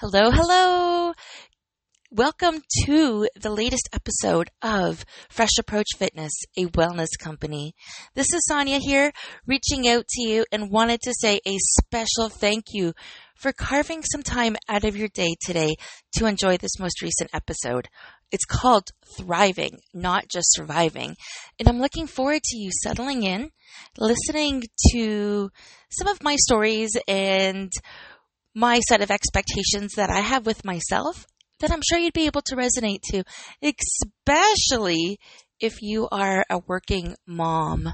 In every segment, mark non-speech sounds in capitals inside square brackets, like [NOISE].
Hello, hello. Welcome to the latest episode of Fresh Approach Fitness, a wellness company. This is Sonya here, reaching out to you and wanted to say a special thank you for carving some time out of your day today to enjoy this most recent episode. It's called Thriving, not just surviving. And I'm looking forward to you settling in, listening to some of my stories and my set of expectations that I have with myself that I'm sure you'd be able to resonate to, especially if you are a working mom.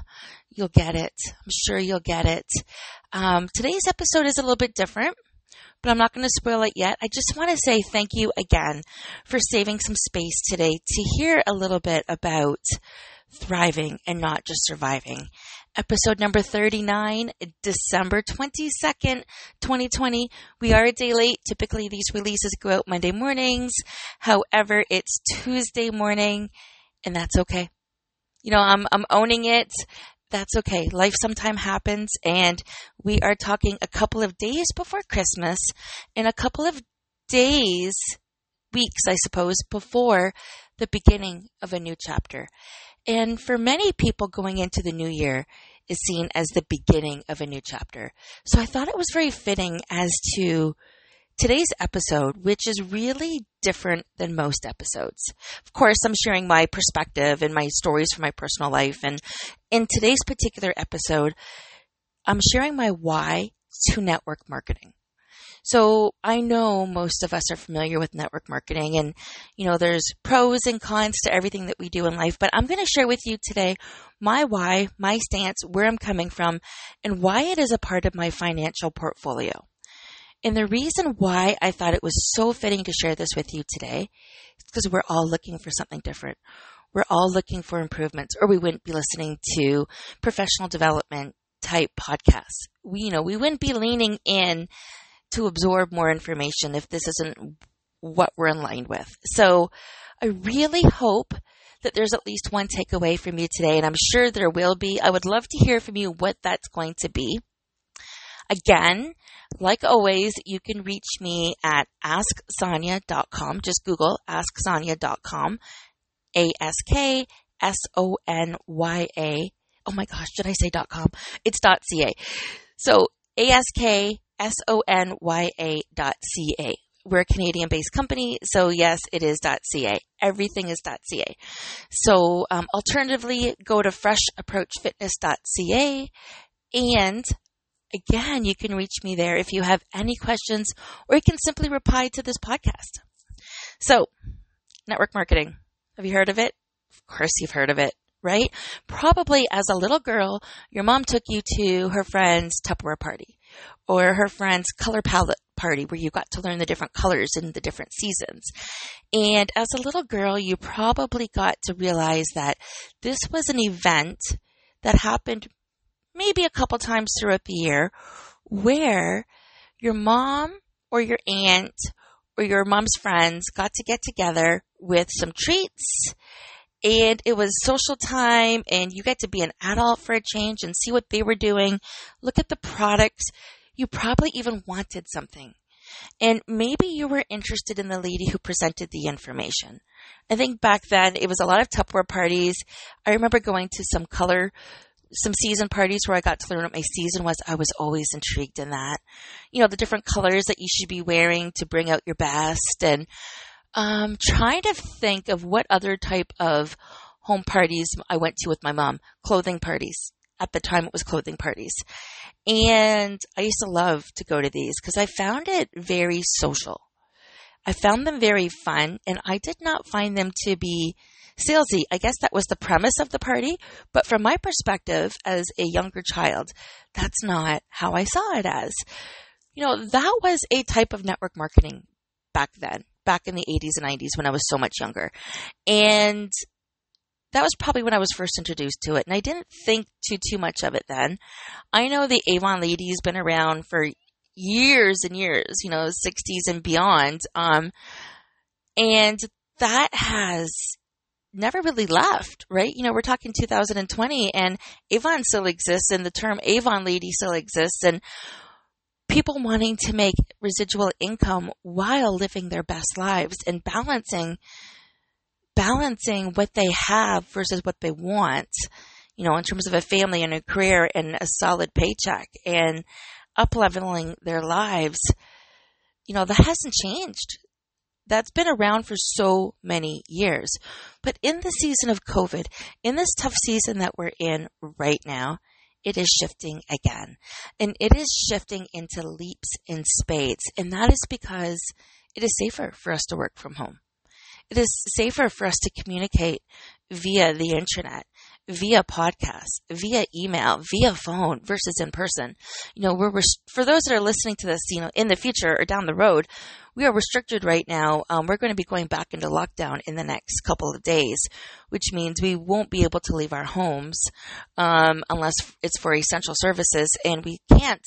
You'll get it. I'm sure you'll get it. Um, today's episode is a little bit different, but I'm not going to spoil it yet. I just want to say thank you again for saving some space today to hear a little bit about thriving and not just surviving episode number 39, December 22nd, 2020. We are a day late. Typically, these releases go out Monday mornings. However, it's Tuesday morning, and that's okay. You know, I'm, I'm owning it. That's okay. Life sometime happens, and we are talking a couple of days before Christmas and a couple of days, weeks, I suppose, before the beginning of a new chapter. And for many people going into the new year is seen as the beginning of a new chapter. So I thought it was very fitting as to today's episode, which is really different than most episodes. Of course, I'm sharing my perspective and my stories from my personal life. And in today's particular episode, I'm sharing my why to network marketing. So I know most of us are familiar with network marketing and, you know, there's pros and cons to everything that we do in life, but I'm going to share with you today my why, my stance, where I'm coming from, and why it is a part of my financial portfolio. And the reason why I thought it was so fitting to share this with you today is because we're all looking for something different. We're all looking for improvements, or we wouldn't be listening to professional development type podcasts. We, you know, we wouldn't be leaning in to absorb more information if this isn't what we're in line with. So I really hope that there's at least one takeaway from you today, and I'm sure there will be. I would love to hear from you what that's going to be. Again, like always, you can reach me at asksonya.com. Just Google asksonya.com. A S K S O N Y A. Oh my gosh, did I say .com? It's .ca. So A S K S-O-N-Y-A dot C-A. We're a Canadian based company, so yes, it is .ca. Everything is .ca. So, um, alternatively, go to freshapproachfitness.ca and again, you can reach me there if you have any questions or you can simply reply to this podcast. So, network marketing. Have you heard of it? Of course you've heard of it, right? Probably as a little girl, your mom took you to her friend's Tupperware party or her friend's color palette party where you got to learn the different colors in the different seasons. And as a little girl, you probably got to realize that this was an event that happened maybe a couple times throughout the year where your mom or your aunt or your mom's friends got to get together with some treats and it was social time and you get to be an adult for a change and see what they were doing look at the products you probably even wanted something. And maybe you were interested in the lady who presented the information. I think back then it was a lot of Tupperware parties. I remember going to some color, some season parties where I got to learn what my season was. I was always intrigued in that. You know, the different colors that you should be wearing to bring out your best and um, trying to think of what other type of home parties I went to with my mom. Clothing parties. At the time it was clothing parties. And I used to love to go to these because I found it very social. I found them very fun and I did not find them to be salesy. I guess that was the premise of the party, but from my perspective as a younger child, that's not how I saw it as. You know, that was a type of network marketing back then, back in the 80s and 90s when I was so much younger. And that was probably when I was first introduced to it, and I didn't think too too much of it then. I know the Avon lady's been around for years and years, you know, 60s and beyond, um, and that has never really left, right? You know, we're talking 2020 and Avon still exists and the term Avon lady still exists and people wanting to make residual income while living their best lives and balancing balancing what they have versus what they want, you know, in terms of a family and a career and a solid paycheck and up leveling their lives, you know, that hasn't changed. That's been around for so many years. But in the season of COVID, in this tough season that we're in right now, it is shifting again. And it is shifting into leaps and spades. And that is because it is safer for us to work from home. It is safer for us to communicate via the internet, via podcast, via email, via phone versus in person. You know, we're for those that are listening to this, you know, in the future or down the road, we are restricted right now. Um, we're going to be going back into lockdown in the next couple of days, which means we won't be able to leave our homes um, unless it's for essential services, and we can't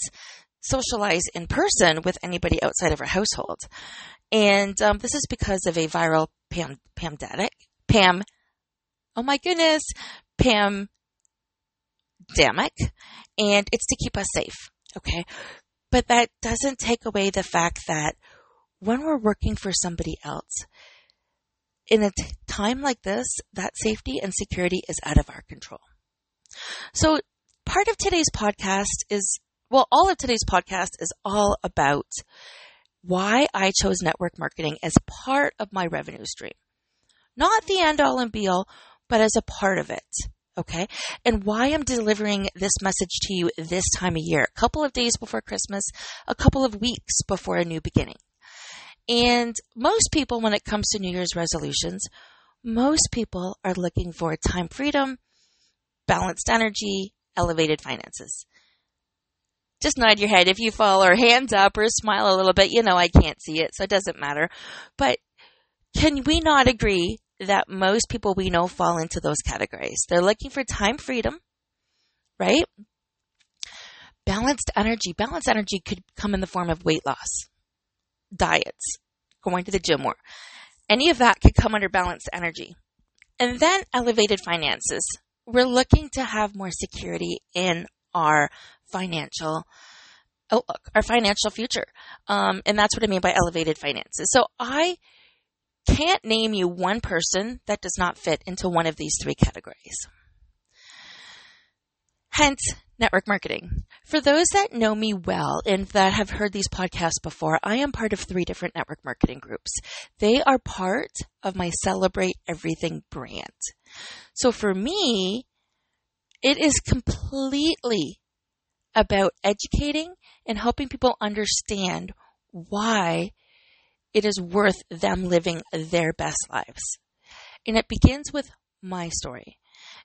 socialize in person with anybody outside of our household. And um, this is because of a viral pam- pandemic. Pam, oh my goodness, pandemic, and it's to keep us safe. Okay. But that doesn't take away the fact that when we're working for somebody else, in a t- time like this, that safety and security is out of our control. So part of today's podcast is, well, all of today's podcast is all about why I chose network marketing as part of my revenue stream. Not the end all and be all, but as a part of it. Okay. And why I'm delivering this message to you this time of year, a couple of days before Christmas, a couple of weeks before a new beginning. And most people, when it comes to New Year's resolutions, most people are looking for time freedom, balanced energy, elevated finances. Just nod your head if you fall or hands up or smile a little bit. You know, I can't see it, so it doesn't matter. But can we not agree that most people we know fall into those categories? They're looking for time freedom, right? Balanced energy. Balanced energy could come in the form of weight loss, diets, going to the gym more. Any of that could come under balanced energy. And then elevated finances. We're looking to have more security in our financial outlook, our financial future. Um, and that's what I mean by elevated finances. So I can't name you one person that does not fit into one of these three categories. Hence, network marketing. For those that know me well and that have heard these podcasts before, I am part of three different network marketing groups. They are part of my Celebrate Everything brand. So for me, it is completely about educating and helping people understand why it is worth them living their best lives. And it begins with my story.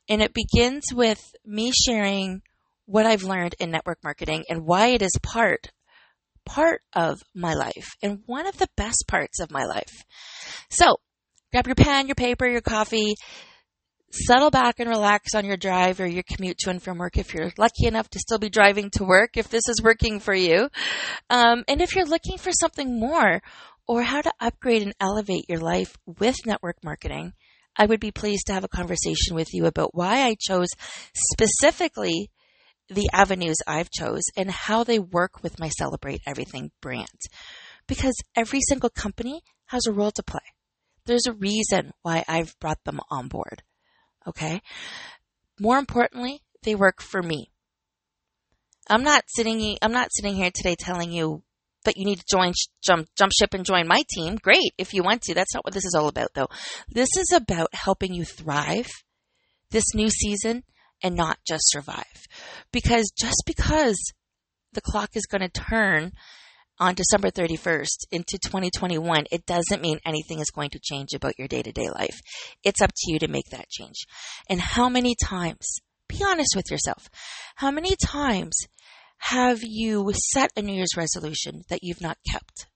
And it begins with me sharing what I've learned in network marketing and why it is part part of my life and one of the best parts of my life. So, grab your pen, your paper, your coffee, settle back and relax on your drive or your commute to and from work if you're lucky enough to still be driving to work, if this is working for you. Um, and if you're looking for something more or how to upgrade and elevate your life with network marketing, I would be pleased to have a conversation with you about why I chose specifically the avenues I've chose and how they work with my Celebrate Everything brand. Because every single company has a role to play. There's a reason why I've brought them on board. Okay. More importantly, they work for me. I'm not sitting, I'm not sitting here today telling you that you need to join, jump, jump ship and join my team. Great if you want to. That's not what this is all about though. This is about helping you thrive this new season and not just survive. Because just because the clock is going to turn on December 31st into 2021, it doesn't mean anything is going to change about your day to day life. It's up to you to make that change. And how many times, be honest with yourself, how many times have you set a New Year's resolution that you've not kept?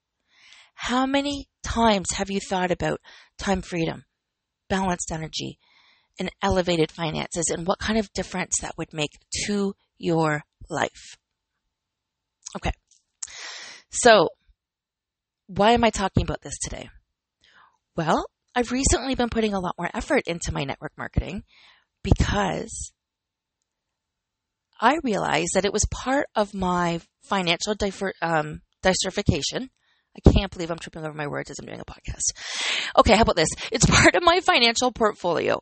How many times have you thought about time freedom, balanced energy, and elevated finances and what kind of difference that would make to your life? Okay. So, why am I talking about this today? Well, I've recently been putting a lot more effort into my network marketing because I realized that it was part of my financial um, diversification. I can't believe I'm tripping over my words as I'm doing a podcast. Okay, how about this? It's [LAUGHS] part of my financial portfolio.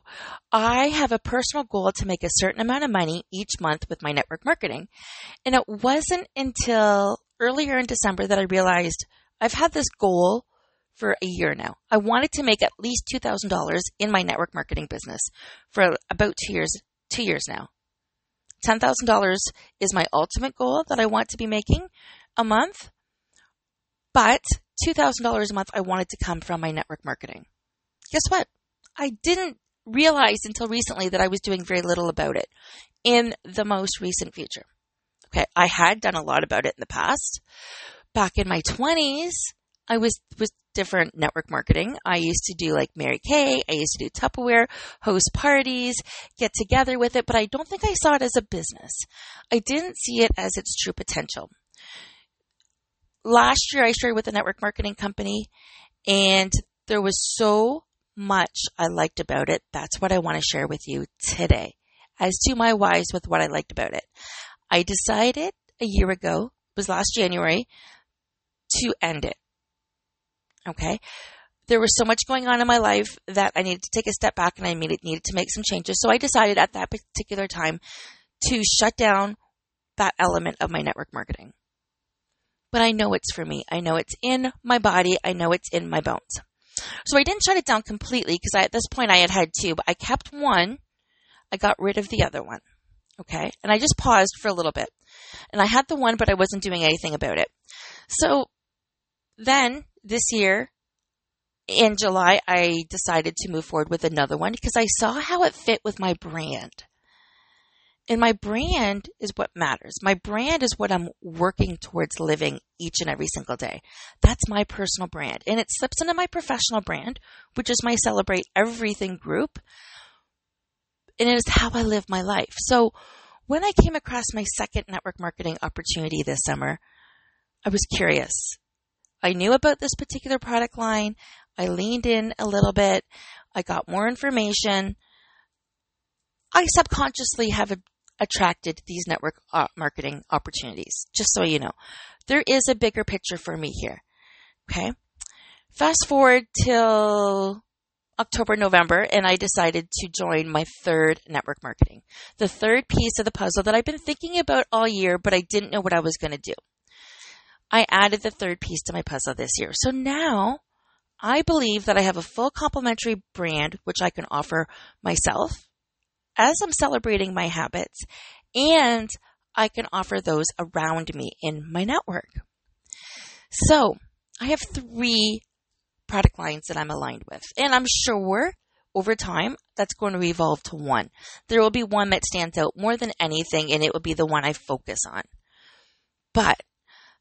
I have a personal goal to make a certain amount of money each month with my network marketing. And it wasn't until earlier in December that I realized I've had this goal for a year now. I wanted to make at least $2,000 in my network marketing business for about two years, two years now. $10,000 is my ultimate goal that I want to be making a month, but $2,000 a month I wanted to come from my network marketing. Guess what? I didn't realize until recently that I was doing very little about it in the most recent future. Okay, I had done a lot about it in the past. Back in my 20s, I was was different network marketing. I used to do like Mary Kay. I used to do Tupperware, host parties, get together with it, but I don't think I saw it as a business. I didn't see it as its true potential. Last year I started with a network marketing company and there was so much I liked about it. That's what I want to share with you today. As to my whys with what I liked about it. I decided a year ago, was last January, to end it. Okay. There was so much going on in my life that I needed to take a step back and I needed, needed to make some changes. So I decided at that particular time to shut down that element of my network marketing. But I know it's for me. I know it's in my body. I know it's in my bones. So I didn't shut it down completely because at this point I had had two, but I kept one. I got rid of the other one. Okay. And I just paused for a little bit. And I had the one, but I wasn't doing anything about it. So then this year in July, I decided to move forward with another one because I saw how it fit with my brand. And my brand is what matters. My brand is what I'm working towards living each and every single day. That's my personal brand. And it slips into my professional brand, which is my Celebrate Everything group. And it is how I live my life. So when I came across my second network marketing opportunity this summer, I was curious. I knew about this particular product line. I leaned in a little bit. I got more information. I subconsciously have a, attracted these network uh, marketing opportunities, just so you know. There is a bigger picture for me here. Okay. Fast forward till October, November, and I decided to join my third network marketing. The third piece of the puzzle that I've been thinking about all year, but I didn't know what I was going to do. I added the third piece to my puzzle this year. So now I believe that I have a full complementary brand which I can offer myself as I'm celebrating my habits and I can offer those around me in my network. So I have three product lines that I'm aligned with and I'm sure over time that's going to evolve to one. There will be one that stands out more than anything and it will be the one I focus on. But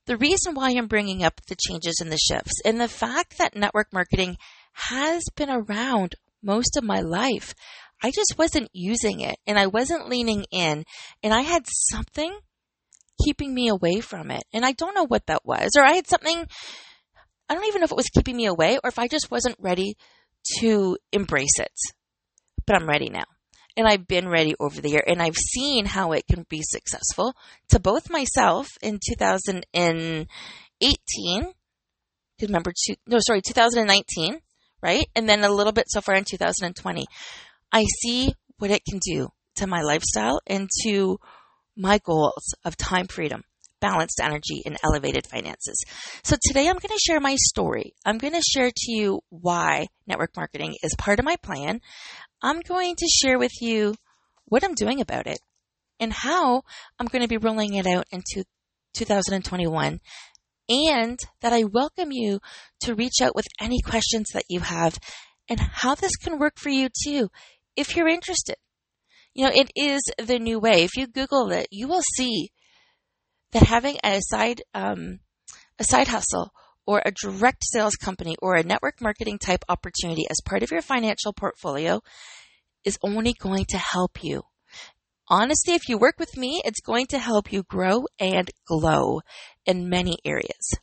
the reason why I'm bringing up the changes and the shifts and the fact that network marketing has been around most of my life, I just wasn't using it and I wasn't leaning in and I had something keeping me away from it. And I don't know what that was, or I had something, I don't even know if it was keeping me away or if I just wasn't ready to embrace it. But I'm ready now and I've been ready over the year and I've seen how it can be successful. To both myself in 2018 remember two, no sorry 2019 right? And then a little bit so far in 2020 I see what it can do to my lifestyle and to my goals of time freedom balanced energy and elevated finances. So today I'm going to share my story. I'm going to share to you why network marketing is part of my plan. I'm going to share with you what I'm doing about it and how I'm going to be rolling it out into 2021 and that I welcome you to reach out with any questions that you have and how this can work for you too if you're interested. You know, it is the new way. If you Google it, you will see that having a side um, a side hustle or a direct sales company or a network marketing type opportunity as part of your financial portfolio is only going to help you. Honestly, if you work with me, it's going to help you grow and glow in many areas.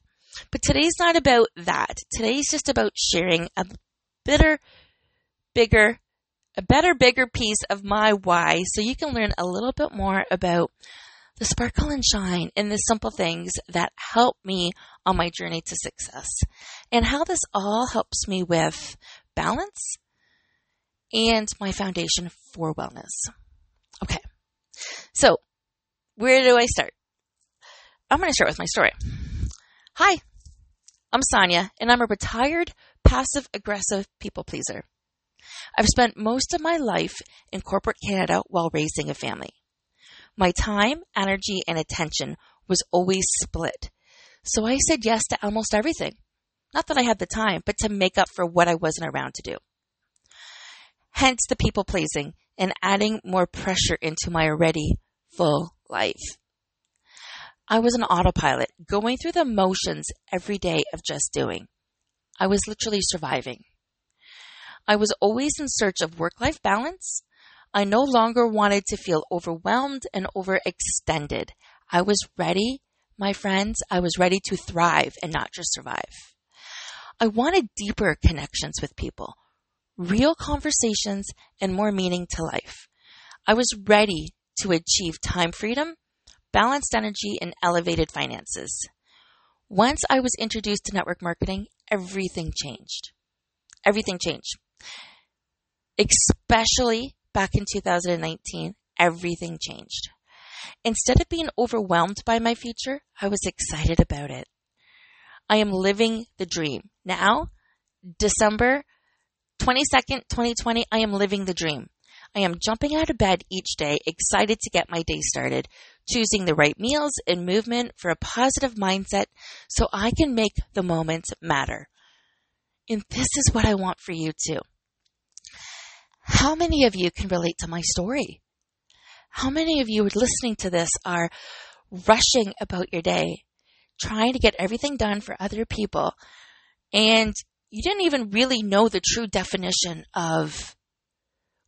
But today's not about that. Today's just about sharing a better, bigger, a better, bigger piece of my why so you can learn a little bit more about the sparkle and shine in the simple things that help me on my journey to success and how this all helps me with balance and my foundation for wellness. Okay. So where do I start? I'm going to start with my story. Hi, I'm Sonya and I'm a retired passive aggressive people pleaser. I've spent most of my life in corporate Canada while raising a family. My time, energy, and attention was always split. So I said yes to almost everything. Not that I had the time, but to make up for what I wasn't around to do. Hence the people pleasing and adding more pressure into my already full life. I was an autopilot, going through the motions every day of just doing. I was literally surviving. I was always in search of work life balance, I no longer wanted to feel overwhelmed and overextended. I was ready, my friends. I was ready to thrive and not just survive. I wanted deeper connections with people, real conversations, and more meaning to life. I was ready to achieve time freedom, balanced energy, and elevated finances. Once I was introduced to network marketing, everything changed. Everything changed. Especially back in 2019, everything changed. Instead of being overwhelmed by my future, I was excited about it. I am living the dream. Now, December 22nd, 2020, I am living the dream. I am jumping out of bed each day, excited to get my day started, choosing the right meals and movement for a positive mindset so I can make the moments matter. And this is what I want for you too. How many of you can relate to my story? How many of you listening to this are rushing about your day, trying to get everything done for other people, and you didn't even really know the true definition of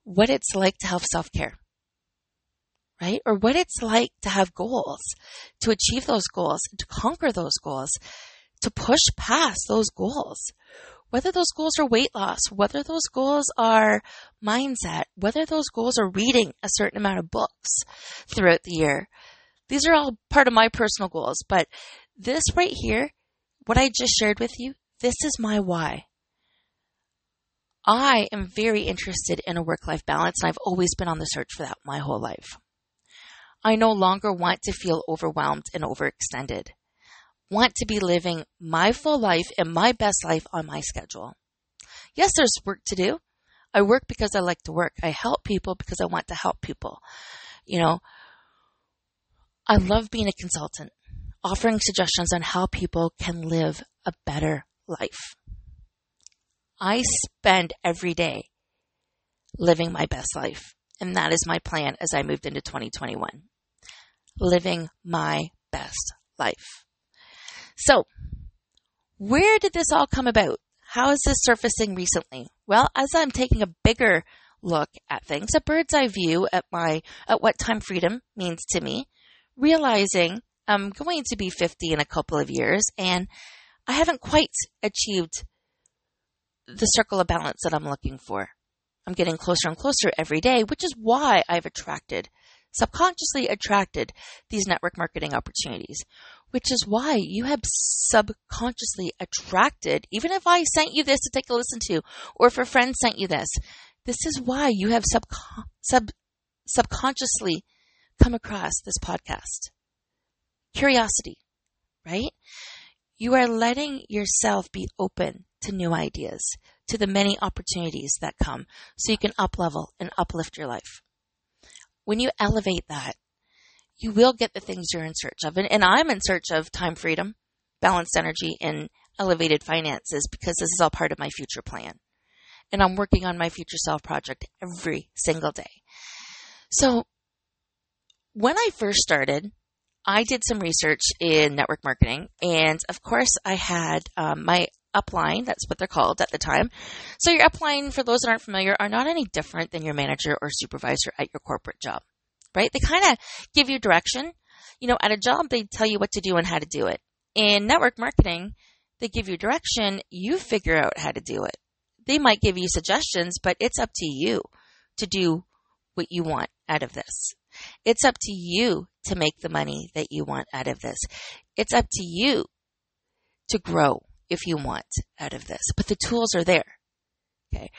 what it's like to have self care? Right? Or what it's like to have goals, to achieve those goals, to conquer those goals, to push past those goals whether those goals are weight loss, whether those goals are mindset, whether those goals are reading a certain amount of books throughout the year. These are all part of my personal goals, but this right here, what I just shared with you, this is my why. I am very interested in a work life balance, and I've always been on the search for that my whole life. I no longer want to feel overwhelmed and overextended want to be living my full life and my best life on my schedule. Yes, there's work to do. I work because I like to work. I help people because I want to help people. You know, I love being a consultant, offering suggestions on how people can live a better life. I spend every day living my best life. And that is my plan as I moved into 2021. Living my best life. So, where did this all come about? How is this surfacing recently? Well, as I'm taking a bigger look at things, a bird's eye view at my at what time freedom means to me, realizing I'm going to be 50 in a couple of years and I haven't quite achieved the circle of balance that I'm looking for. I'm getting closer and closer every day, which is why I've attracted, subconsciously attracted these network marketing opportunities, which is why you have subconsciously attracted, even if I sent you this to take a listen to, or if a friend sent you this, this is why you have sub, sub, subconsciously come across this podcast. Curiosity, right? You are letting yourself be open to new ideas, to the many opportunities that come so you can up level and uplift your life. When you elevate that, you will get the things you're in search of. And, and I'm in search of time freedom, balanced energy, and elevated finances because this is all part of my future plan. And I'm working on my future self project every single day. So when I first started, I did some research in network marketing. And of course, I had um, my upline, that's what they're called at the time. So your upline, for those that aren't familiar, are not any different than your manager or supervisor at your corporate job right? They kind of give you direction. You know, at a job, they tell you what to do and how to do it. In network marketing, they give you direction. You figure out how to do it. They might give you suggestions, but it's up to you to do what you want out of this. It's up to you to make the money that you want out of this. It's up to you to grow if you want out of this, but the tools are there. Okay.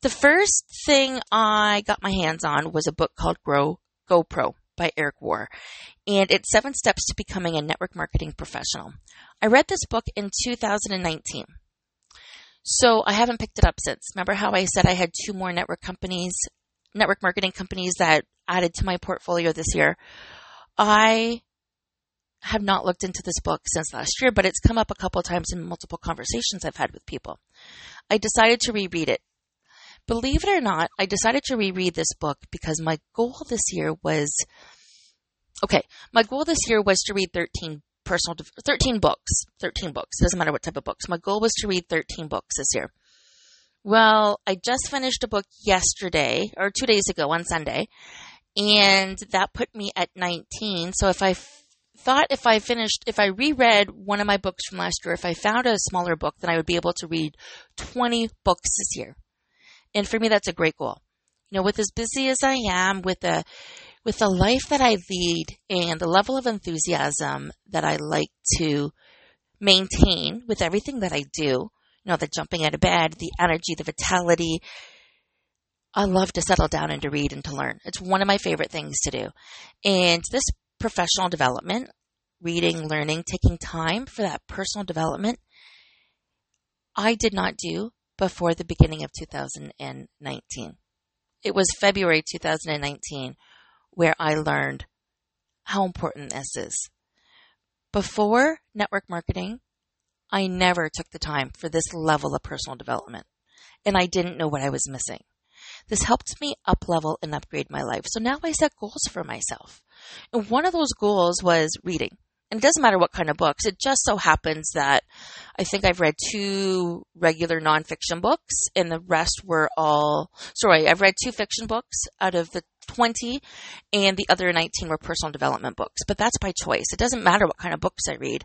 The first thing I got my hands on was a book called Grow GoPro by Eric Worre, and it's seven steps to becoming a network marketing professional. I read this book in 2019. So I haven't picked it up since. Remember how I said I had two more network companies, network marketing companies that added to my portfolio this year? I have not looked into this book since last year, but it's come up a couple times in multiple conversations I've had with people. I decided to reread it. Believe it or not, I decided to reread this book because my goal this year was okay, my goal this year was to read 13 personal 13 books, 13 books. Doesn't matter what type of books. My goal was to read 13 books this year. Well, I just finished a book yesterday or 2 days ago on Sunday, and that put me at 19. So if I thought if I finished, if I reread one of my books from last year, if I found a smaller book, then I would be able to read 20 books this year. And for me, that's a great goal. You know, with as busy as I am, with the, with the life that I lead and the level of enthusiasm that I like to maintain with everything that I do, you know, the jumping out of bed, the energy, the vitality, I love to settle down and to read and to learn. It's one of my favorite things to do. And this professional development, reading, learning, taking time for that personal development, I did not do before the beginning of 2019. It was February 2019 where I learned how important this is. Before network marketing, I never took the time for this level of personal development, and I didn't know what I was missing. This helped me up level and upgrade my life. So now I set goals for myself. And one of those goals was reading. And it doesn't matter what kind of books. It just so happens that I think I've read two regular nonfiction books and the rest were all, sorry, I've read two fiction books out of the 20 and the other 19 were personal development books. But that's by choice. It doesn't matter what kind of books I read.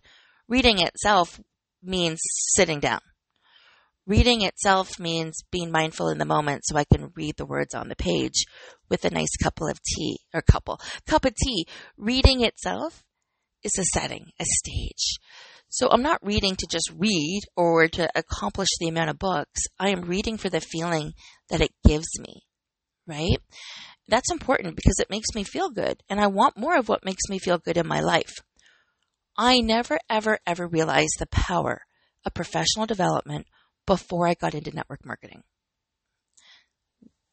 Reading itself means sitting down. Reading itself means being mindful in the moment so I can read the words on the page with a nice couple of tea or couple cup of tea. Reading itself is a setting, a stage. So I'm not reading to just read or to accomplish the amount of books. I am reading for the feeling that it gives me, right? That's important because it makes me feel good and I want more of what makes me feel good in my life. I never, ever, ever realized the power of professional development before I got into network marketing.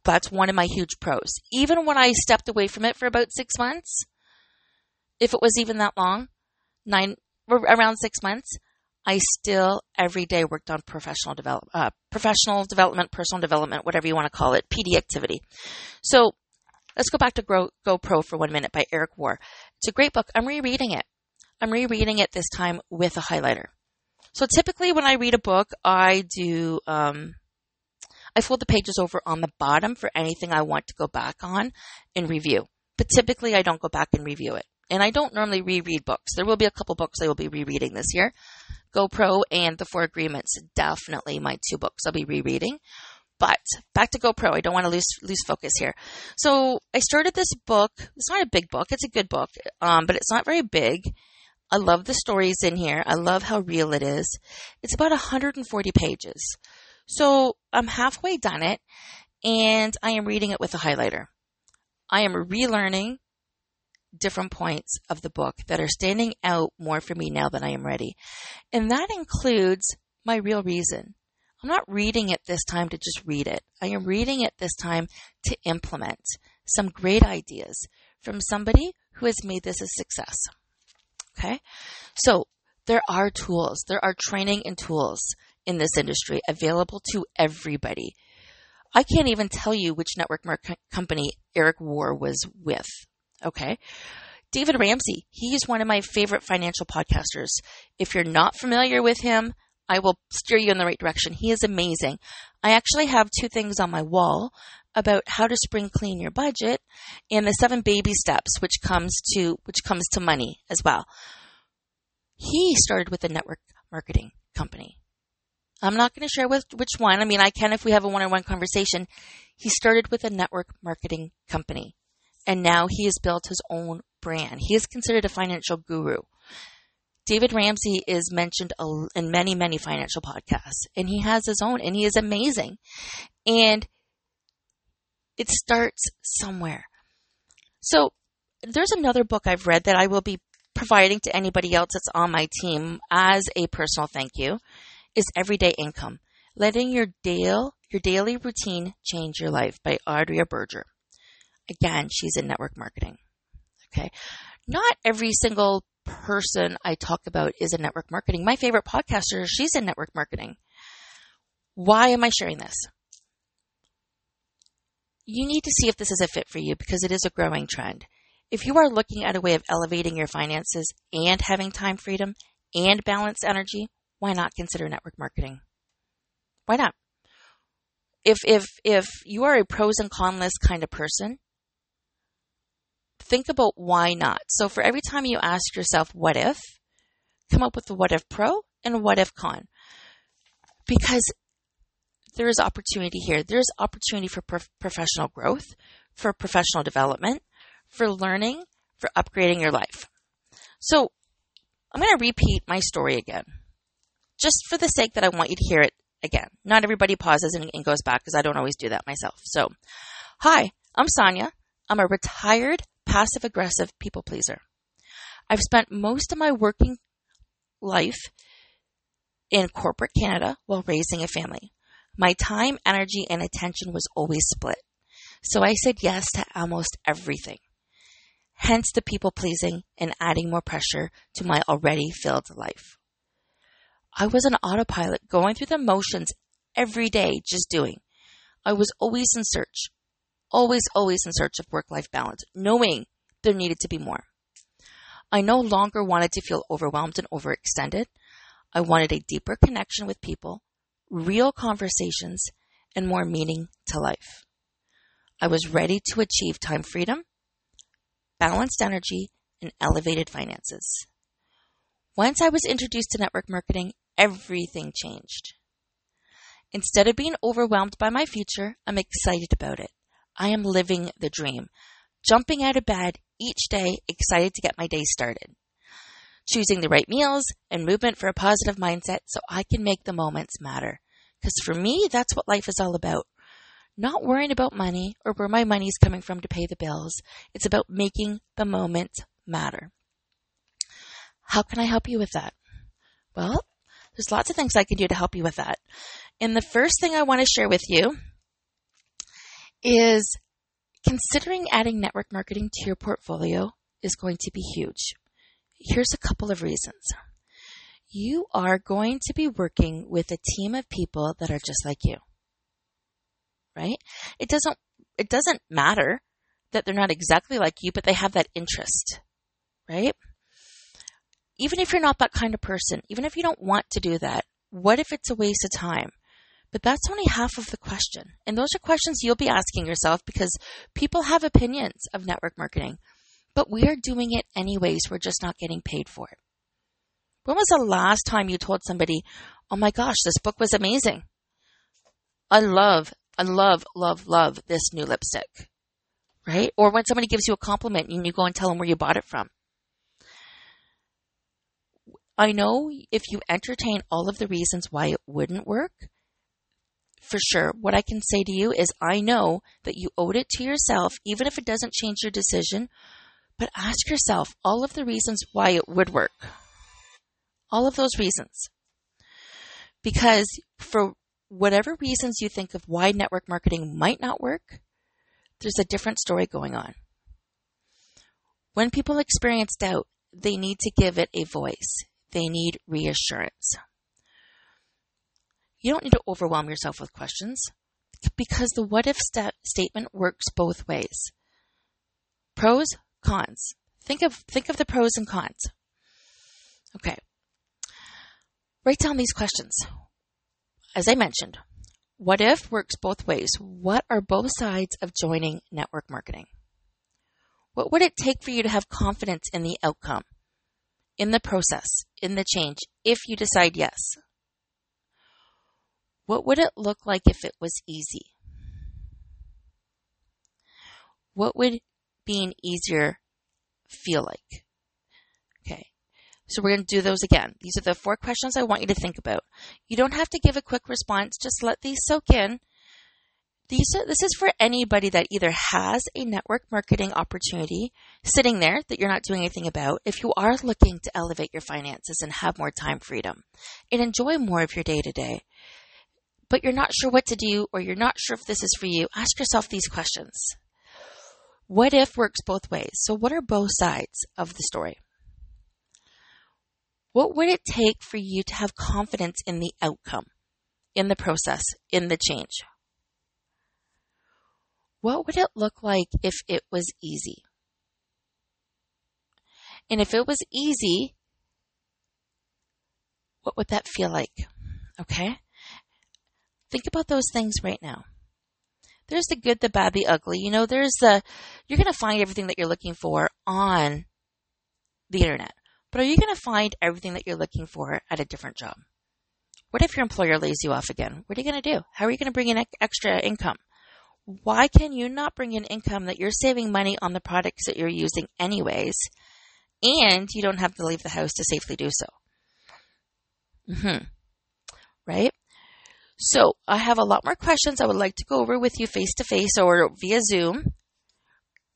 That's one of my huge pros. Even when I stepped away from it for about six months, if it was even that long, nine, around six months, I still every day worked on professional develop, uh, professional development, personal development, whatever you want to call it, PD activity. So let's go back to Go, GoPro for one minute by Eric Worre. It's a great book. I'm rereading it. I'm rereading it this time with a highlighter. So typically when I read a book, I do, um, I fold the pages over on the bottom for anything I want to go back on and review. But typically I don't go back and review it. And I don't normally reread books. There will be a couple books I will be rereading this year. GoPro and The Four Agreements, definitely my two books I'll be rereading. But back to GoPro. I don't want to lose lose focus here. So I started this book. It's not a big book. It's a good book, um, but it's not very big. I love the stories in here. I love how real it is. It's about 140 pages. So I'm halfway done it and I am reading it with a highlighter. I am relearning different points of the book that are standing out more for me now that I am ready. And that includes my real reason. I'm not reading it this time to just read it. I am reading it this time to implement some great ideas from somebody who has made this a success. Okay. So there are tools, there are training and tools in this industry available to everybody. I can't even tell you which network mark- company Eric Worre was with. Okay. David Ramsey, he's one of my favorite financial podcasters. If you're not familiar with him, I will steer you in the right direction. He is amazing. I actually have two things on my wall about how to spring clean your budget and the seven baby steps which comes to which comes to money as well. He started with a network marketing company. I'm not going to share with which one. I mean, I can if we have a one-on-one conversation. He started with a network marketing company and now he has built his own brand. He is considered a financial guru. David Ramsey is mentioned in many, many financial podcasts, and he has his own, and he is amazing. And it starts somewhere. So there's another book I've read that I will be providing to anybody else that's on my team as a personal thank you is Everyday Income. Letting your daily your daily routine change your life by Audrey Berger. Again, she's in network marketing. Okay. Not every single person I talk about is in network marketing. My favorite podcaster, she's in network marketing. Why am I sharing this? You need to see if this is a fit for you because it is a growing trend. If you are looking at a way of elevating your finances and having time freedom and balanced energy, why not consider network marketing? Why not? If if if you are a pros and cons list kind of person, think about why not. So for every time you ask yourself what if, come up with the what if pro and what if con. Because there is opportunity here. There's opportunity for prof- professional growth, for professional development, for learning, for upgrading your life. So I'm going to repeat my story again, just for the sake that I want you to hear it again. Not everybody pauses and, and goes back because I don't always do that myself. So, hi, I'm Sonya. I'm a retired passive aggressive people pleaser. I've spent most of my working life in corporate Canada while raising a family. My time, energy, and attention was always split. So I said yes to almost everything hence the people pleasing and adding more pressure to my already filled life. I was an autopilot going through the motions every day, just doing. I was always in search, always, always in search of work life balance, knowing there needed to be more. I no longer wanted to feel overwhelmed and overextended. I wanted a deeper connection with people, real conversations, and more meaning to life. I was ready to achieve time freedom balanced energy, and elevated finances. Once I was introduced to network marketing, everything changed. Instead of being overwhelmed by my future, I'm excited about it. I am living the dream, jumping out of bed each day, excited to get my day started. Choosing the right meals and movement for a positive mindset so I can make the moments matter. Because for me, that's what life is all about not worrying about money or where my money is coming from to pay the bills. It's about making the moment matter. How can I help you with that? Well, there's lots of things I can do to help you with that. And the first thing I want to share with you is considering adding network marketing to your portfolio is going to be huge. Here's a couple of reasons. You are going to be working with a team of people that are just like you right? It doesn't, it doesn't matter that they're not exactly like you, but they have that interest, right? Even if you're not that kind of person, even if you don't want to do that, what if it's a waste of time? But that's only half of the question. And those are questions you'll be asking yourself because people have opinions of network marketing, but we are doing it anyways. We're just not getting paid for it. When was the last time you told somebody, Oh my gosh, this book was amazing? I love I love, love, love this new lipstick. Right? Or when somebody gives you a compliment and you go and tell them where you bought it from. I know if you entertain all of the reasons why it wouldn't work, for sure, what I can say to you is I know that you owed it to yourself, even if it doesn't change your decision, but ask yourself all of the reasons why it would work. All of those reasons. Because for whatever reasons you think of why network marketing might not work, there's a different story going on. When people experience doubt, they need to give it a voice. They need reassurance. You don't need to overwhelm yourself with questions because the what if st- statement works both ways. Pros, cons. Think of think of the pros and cons. Okay. Write down these questions as I mentioned, what if works both ways? What are both sides of joining network marketing? What would it take for you to have confidence in the outcome, in the process, in the change, if you decide yes? What would it look like if it was easy? What would being easier feel like? Okay. So we're going to do those again. These are the four questions I want you to think about. You don't have to give a quick response. Just let these soak in. These are, this is for anybody that either has a network marketing opportunity sitting there that you're not doing anything about. If you are looking to elevate your finances and have more time freedom and enjoy more of your day to day, but you're not sure what to do or you're not sure if this is for you, ask yourself these questions. What if works both ways? So what are both sides of the story? What would it take for you to have confidence in the outcome, in the process, in the change? What would it look like if it was easy? And if it was easy, what would that feel like? Okay? Think about those things right now. There's the good, the bad, the ugly. You know, there's the, you're going to find everything that you're looking for on the internet. But are you going to find everything that you're looking for at a different job? What if your employer lays you off again? What are you going to do? How are you going to bring in extra income? Why can you not bring in income that you're saving money on the products that you're using anyways, and you don't have to leave the house to safely do so? Mm-hmm. Right? So I have a lot more questions I would like to go over with you face to face or via Zoom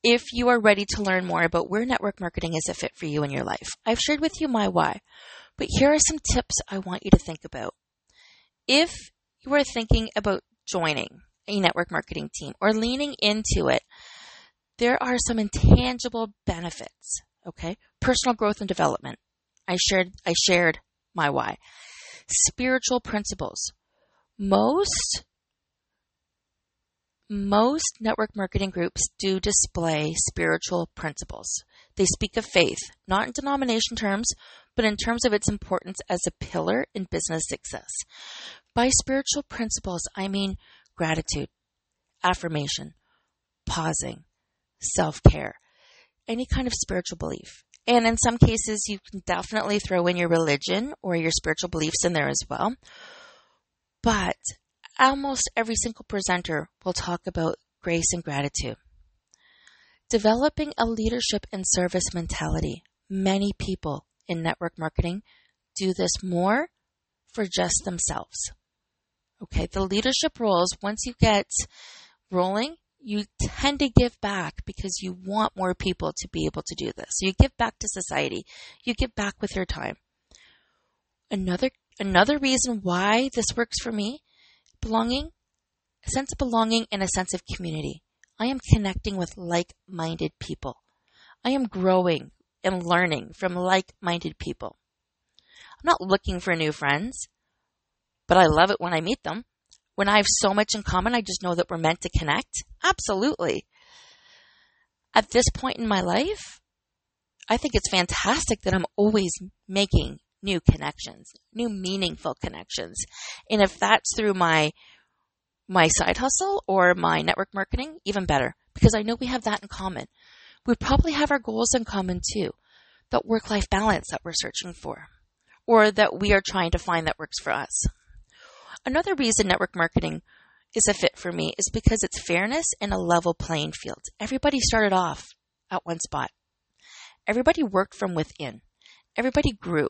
if you are ready to learn more about where network marketing is a fit for you in your life. I've shared with you my why, but here are some tips I want you to think about. If you are thinking about joining a network marketing team or leaning into it, there are some intangible benefits, okay? Personal growth and development. I shared I shared my why. Spiritual principles. Most most network marketing groups do display spiritual principles. They speak of faith, not in denomination terms, but in terms of its importance as a pillar in business success. By spiritual principles, I mean gratitude, affirmation, pausing, self care, any kind of spiritual belief. And in some cases, you can definitely throw in your religion or your spiritual beliefs in there as well. But almost every single presenter will talk about grace and gratitude. Developing a leadership and service mentality. Many people in network marketing do this more for just themselves. Okay, the leadership roles, once you get rolling, you tend to give back because you want more people to be able to do this. So you give back to society. You give back with your time. Another another reason why this works for me belonging, a sense of belonging, and a sense of community. I am connecting with like minded people. I am growing and learning from like minded people. I'm not looking for new friends, but I love it when I meet them. When I have so much in common, I just know that we're meant to connect. Absolutely. At this point in my life, I think it's fantastic that I'm always making new connections, new meaningful connections. And if that's through my my side hustle or my network marketing, even better, because I know we have that in common. We probably have our goals in common too. That work life balance that we're searching for, or that we are trying to find that works for us. Another reason network marketing is a fit for me is because it's fairness and a level playing field. Everybody started off at one spot. Everybody worked from within. Everybody grew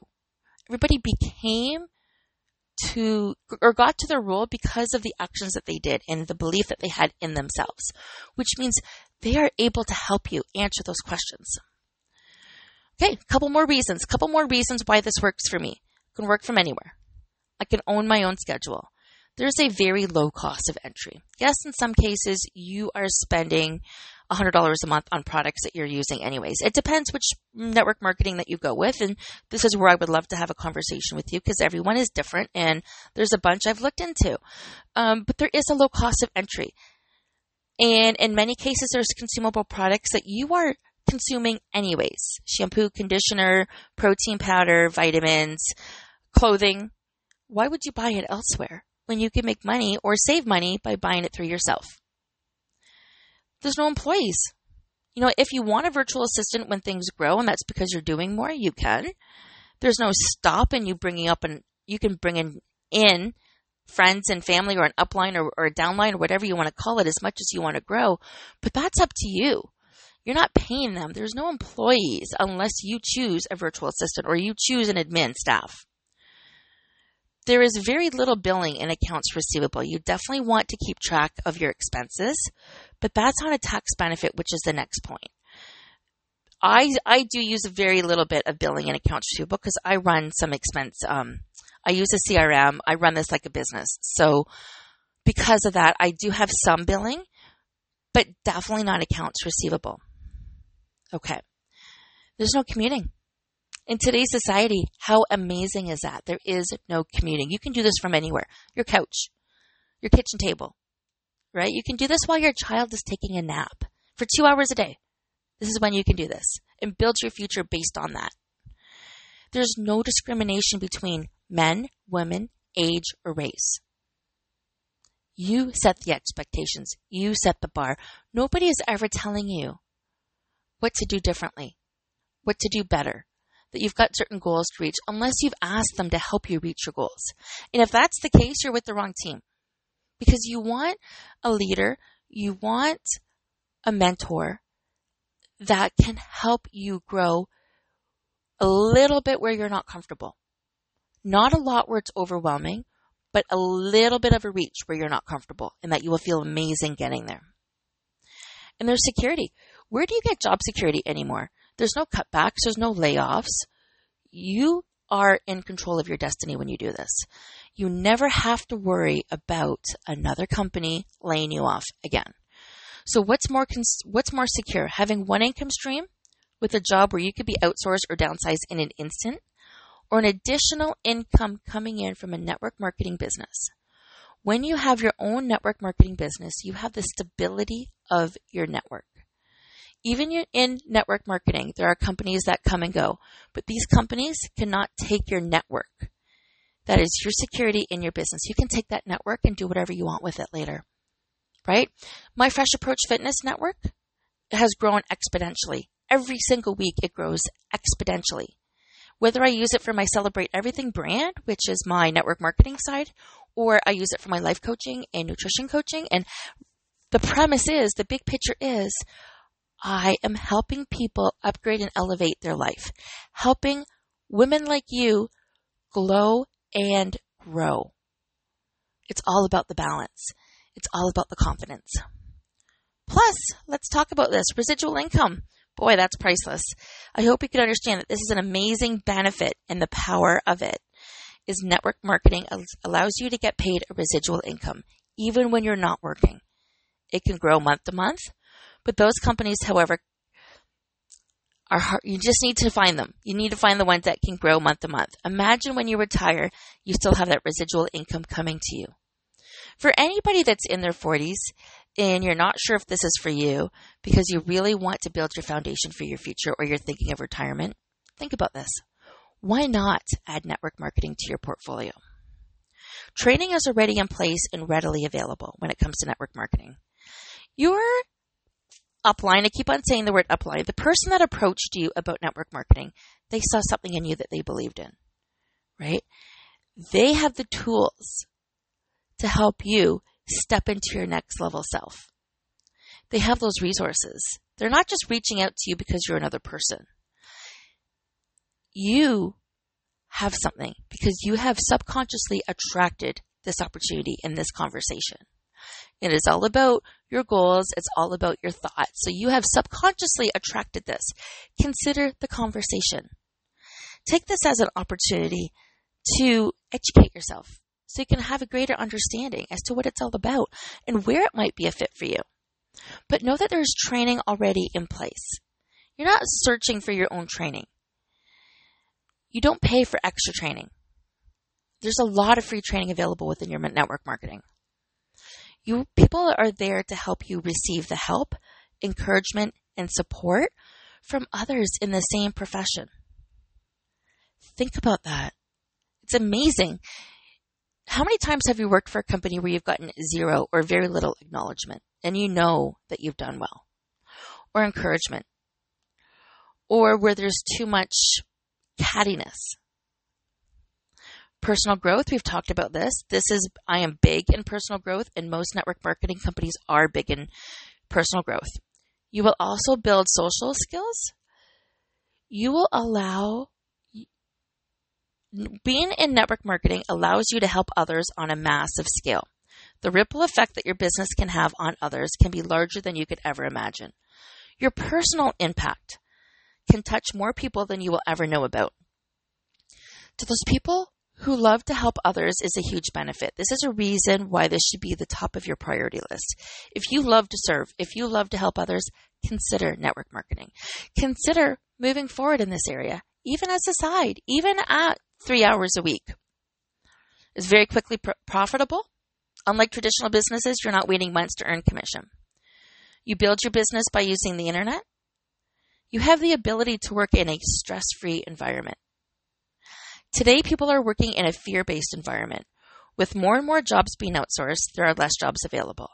everybody became to or got to their role because of the actions that they did and the belief that they had in themselves, which means they are able to help you answer those questions. Okay, a couple more reasons, couple more reasons why this works for me. I can work from anywhere. I can own my own schedule. There's a very low cost of entry. Yes, in some cases you are spending $100 a month on products that you're using anyways. It depends which network marketing that you go with. And this is where I would love to have a conversation with you because everyone is different and there's a bunch I've looked into. Um, but there is a low cost of entry. And in many cases, there's consumable products that you are consuming anyways. Shampoo, conditioner, protein powder, vitamins, clothing. Why would you buy it elsewhere when you can make money or save money by buying it through yourself? There's no employees. You know, if you want a virtual assistant when things grow and that's because you're doing more, you can. There's no stop you bringing up and you can bring in, in friends and family or an upline or, or a downline or whatever you want to call it as much as you want to grow. But that's up to you. You're not paying them. There's no employees unless you choose a virtual assistant or you choose an admin staff. There is very little billing in accounts receivable. You definitely want to keep track of your expenses, but that's not a tax benefit, which is the next point. I, I do use a very little bit of billing and accounts receivable because I run some expense. Um, I use a CRM. I run this like a business. So because of that, I do have some billing, but definitely not accounts receivable. Okay. There's no commuting. In today's society, how amazing is that? There is no commuting. You can do this from anywhere. Your couch, your kitchen table, right? You can do this while your child is taking a nap for two hours a day. This is when you can do this and build your future based on that. There's no discrimination between men, women, age, or race. You set the expectations. You set the bar. Nobody is ever telling you what to do differently, what to do better, that you've got certain goals to reach unless you've asked them to help you reach your goals. And if that's the case, you're with the wrong team because you want a leader, you want a mentor that can help you grow a little bit where you're not comfortable. Not a lot where it's overwhelming, but a little bit of a reach where you're not comfortable and that you will feel amazing getting there. And there's security. Where do you get job security anymore? There's no cutbacks, there's no layoffs. You are in control of your destiny when you do this. You never have to worry about another company laying you off again. So what's more cons- what's more secure? Having one income stream with a job where you could be outsourced or downsized in an instant or an additional income coming in from a network marketing business. When you have your own network marketing business, you have the stability of your network. Even in network marketing, there are companies that come and go, but these companies cannot take your network. That is your security in your business. You can take that network and do whatever you want with it later. Right? My Fresh Approach Fitness Network has grown exponentially. Every single week it grows exponentially. Whether I use it for my Celebrate Everything brand, which is my network marketing side, or I use it for my life coaching and nutrition coaching. And the premise is, the big picture is, I am helping people upgrade and elevate their life, helping women like you glow and grow. It's all about the balance. It's all about the confidence. Plus, let's talk about this residual income. Boy, that's priceless. I hope you can understand that this is an amazing benefit and the power of it is network marketing allows you to get paid a residual income even when you're not working. It can grow month to month, but those companies, however, are hard. You just need to find them. You need to find the ones that can grow month to month. Imagine when you retire, you still have that residual income coming to you. For anybody that's in their 40s and you're not sure if this is for you because you really want to build your foundation for your future or you're thinking of retirement, think about this. Why not add network marketing to your portfolio? Training is already in place and readily available when it comes to network marketing. Your upline, I keep on saying the word upline, the person that approached you about network marketing, they saw something in you that they believed in, right? They have the tools to help you step into your next level self. They have those resources. They're not just reaching out to you because you're another person. You have something because you have subconsciously attracted this opportunity in this conversation. It is all about your goals. It's all about your thoughts. So you have subconsciously attracted this. Consider the conversation. Take this as an opportunity to educate yourself so you can have a greater understanding as to what it's all about and where it might be a fit for you. But know that there's training already in place. You're not searching for your own training. You don't pay for extra training. There's a lot of free training available within your network marketing. You people are there to help you receive the help, encouragement, and support from others in the same profession. Think about that. It's amazing. How many times have you worked for a company where you've gotten zero or very little acknowledgement and you know that you've done well? Or encouragement? Or where there's too much cattiness? Personal growth, we've talked about this. This is, I am big in personal growth, and most network marketing companies are big in personal growth. You will also build social skills. You will allow being in network marketing allows you to help others on a massive scale. The ripple effect that your business can have on others can be larger than you could ever imagine. Your personal impact can touch more people than you will ever know about. To those people who love to help others is a huge benefit. This is a reason why this should be the top of your priority list. If you love to serve, if you love to help others, consider network marketing. Consider moving forward in this area, even as a side, even at three hours a week. It's very quickly pr- profitable. Unlike traditional businesses, you're not waiting months to earn commission. You build your business by using the internet. You have the ability to work in a stress free environment. Today, people are working in a fear based environment. With more and more jobs being outsourced, there are less jobs available.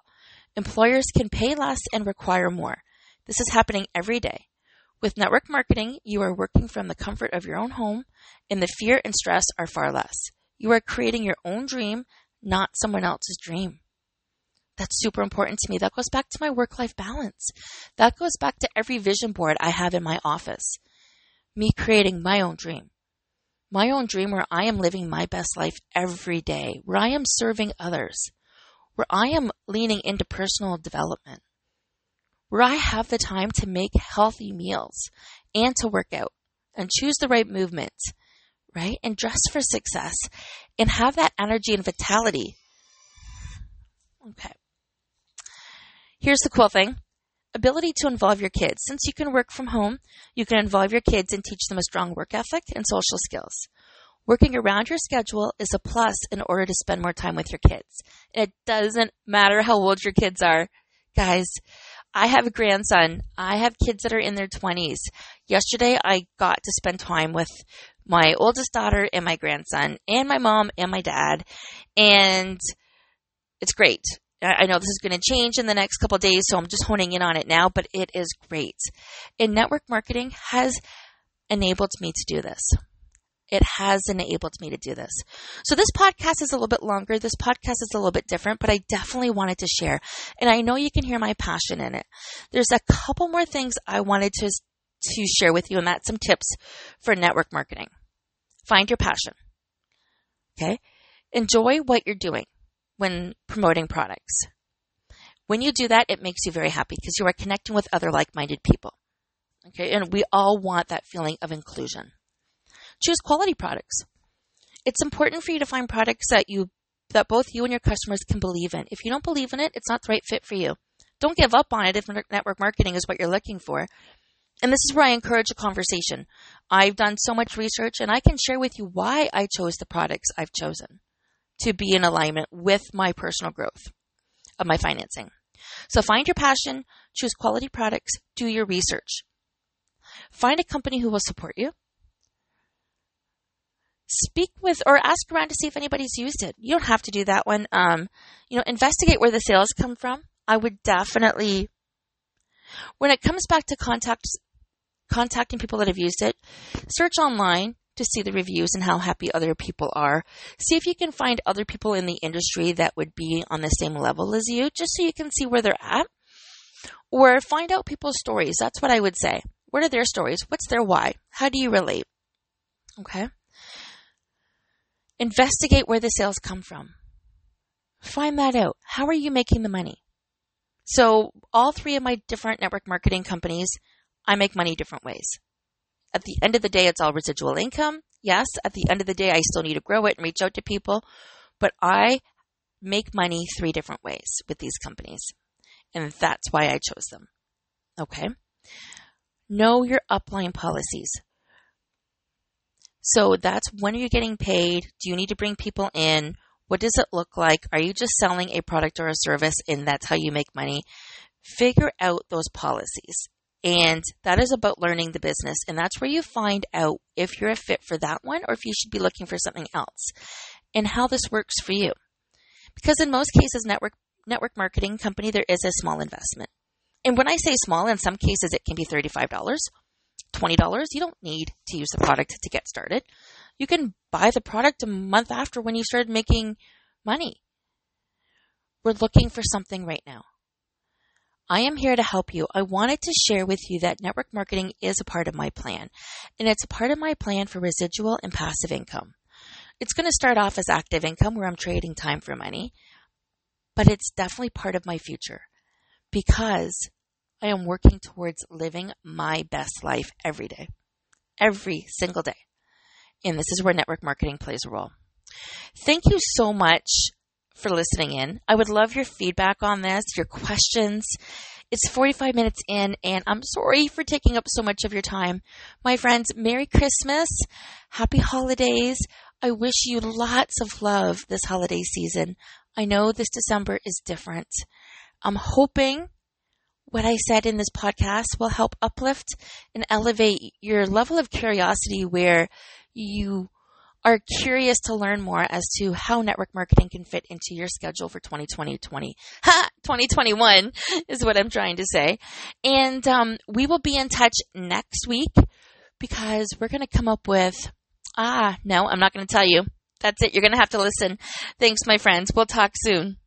Employers can pay less and require more. This is happening every day. With network marketing, you are working from the comfort of your own home, and the fear and stress are far less. You are creating your own dream, not someone else's dream. That's super important to me. That goes back to my work life balance. That goes back to every vision board I have in my office. Me creating my own dream. My own dream where I am living my best life every day, where I am serving others, where I am leaning into personal development where I have the time to make healthy meals and to work out and choose the right movements, right? And dress for success and have that energy and vitality. Okay. Here's the cool thing. Ability to involve your kids. Since you can work from home, you can involve your kids and teach them a strong work ethic and social skills. Working around your schedule is a plus in order to spend more time with your kids. It doesn't matter how old your kids are. Guys, I have a grandson. I have kids that are in their 20s. Yesterday, I got to spend time with my oldest daughter and my grandson, and my mom and my dad, and it's great. I know this is going to change in the next couple days, so I'm just honing in on it now, but it is great. And network marketing has enabled me to do this it has enabled me to do this. So this podcast is a little bit longer. This podcast is a little bit different, but I definitely wanted to share. And I know you can hear my passion in it. There's a couple more things I wanted to, to share with you, and that's some tips for network marketing. Find your passion. Okay. Enjoy what you're doing when promoting products. When you do that, it makes you very happy because you are connecting with other like-minded people. Okay. And we all want that feeling of inclusion. Choose quality products. It's important for you to find products that you that both you and your customers can believe in. If you don't believe in it, it's not the right fit for you. Don't give up on it if network marketing is what you're looking for. And this is where I encourage a conversation. I've done so much research and I can share with you why I chose the products I've chosen to be in alignment with my personal growth of my financing. So find your passion, choose quality products, do your research. Find a company who will support you speak with or ask around to see if anybody's used it. You don't have to do that one. Um, you know, investigate where the sales come from. I would definitely, when it comes back to contact, contacting people that have used it, search online to see the reviews and how happy other people are. See if you can find other people in the industry that would be on the same level as you, just so you can see where they're at. Or find out people's stories. That's what I would say. What are their stories? What's their why? How do you relate? Okay. Investigate where the sales come from. Find that out. How are you making the money? So, all three of my different network marketing companies, I make money different ways. At the end of the day, it's all residual income. Yes, at the end of the day, I still need to grow it and reach out to people, but I make money three different ways with these companies. And that's why I chose them. Okay. Know your upline policies. So that's when are you getting paid? Do you need to bring people in? What does it look like? Are you just selling a product or a service and that's how you make money? Figure out those policies. And that is about learning the business. And that's where you find out if you're a fit for that one or if you should be looking for something else and how this works for you. Because in most cases, network, network marketing company, there is a small investment. And when I say small, in some cases it can be $35 $20. You don't need to use the product to get started. You can buy the product a month after when you started making money. We're looking for something right now. I am here to help you. I wanted to share with you that network marketing is a part of my plan, and it's a part of my plan for residual and passive income. It's going to start off as active income where I'm trading time for money, but it's definitely part of my future because I am working towards living my best life every day, every single day. And this is where network marketing plays a role. Thank you so much for listening in. I would love your feedback on this, your questions. It's 45 minutes in, and I'm sorry for taking up so much of your time. My friends, Merry Christmas, Happy Holidays. I wish you lots of love this holiday season. I know this December is different. I'm hoping what I said in this podcast will help uplift and elevate your level of curiosity where you are curious to learn more as to how network marketing can fit into your schedule for 2020 20, [LAUGHS] ha, 2021 is what I'm trying to say. And um, we will be in touch next week because we're going to come up with, ah, no, I'm not going to tell you. That's it. You're going to have to listen. Thanks, my friends. We'll talk soon.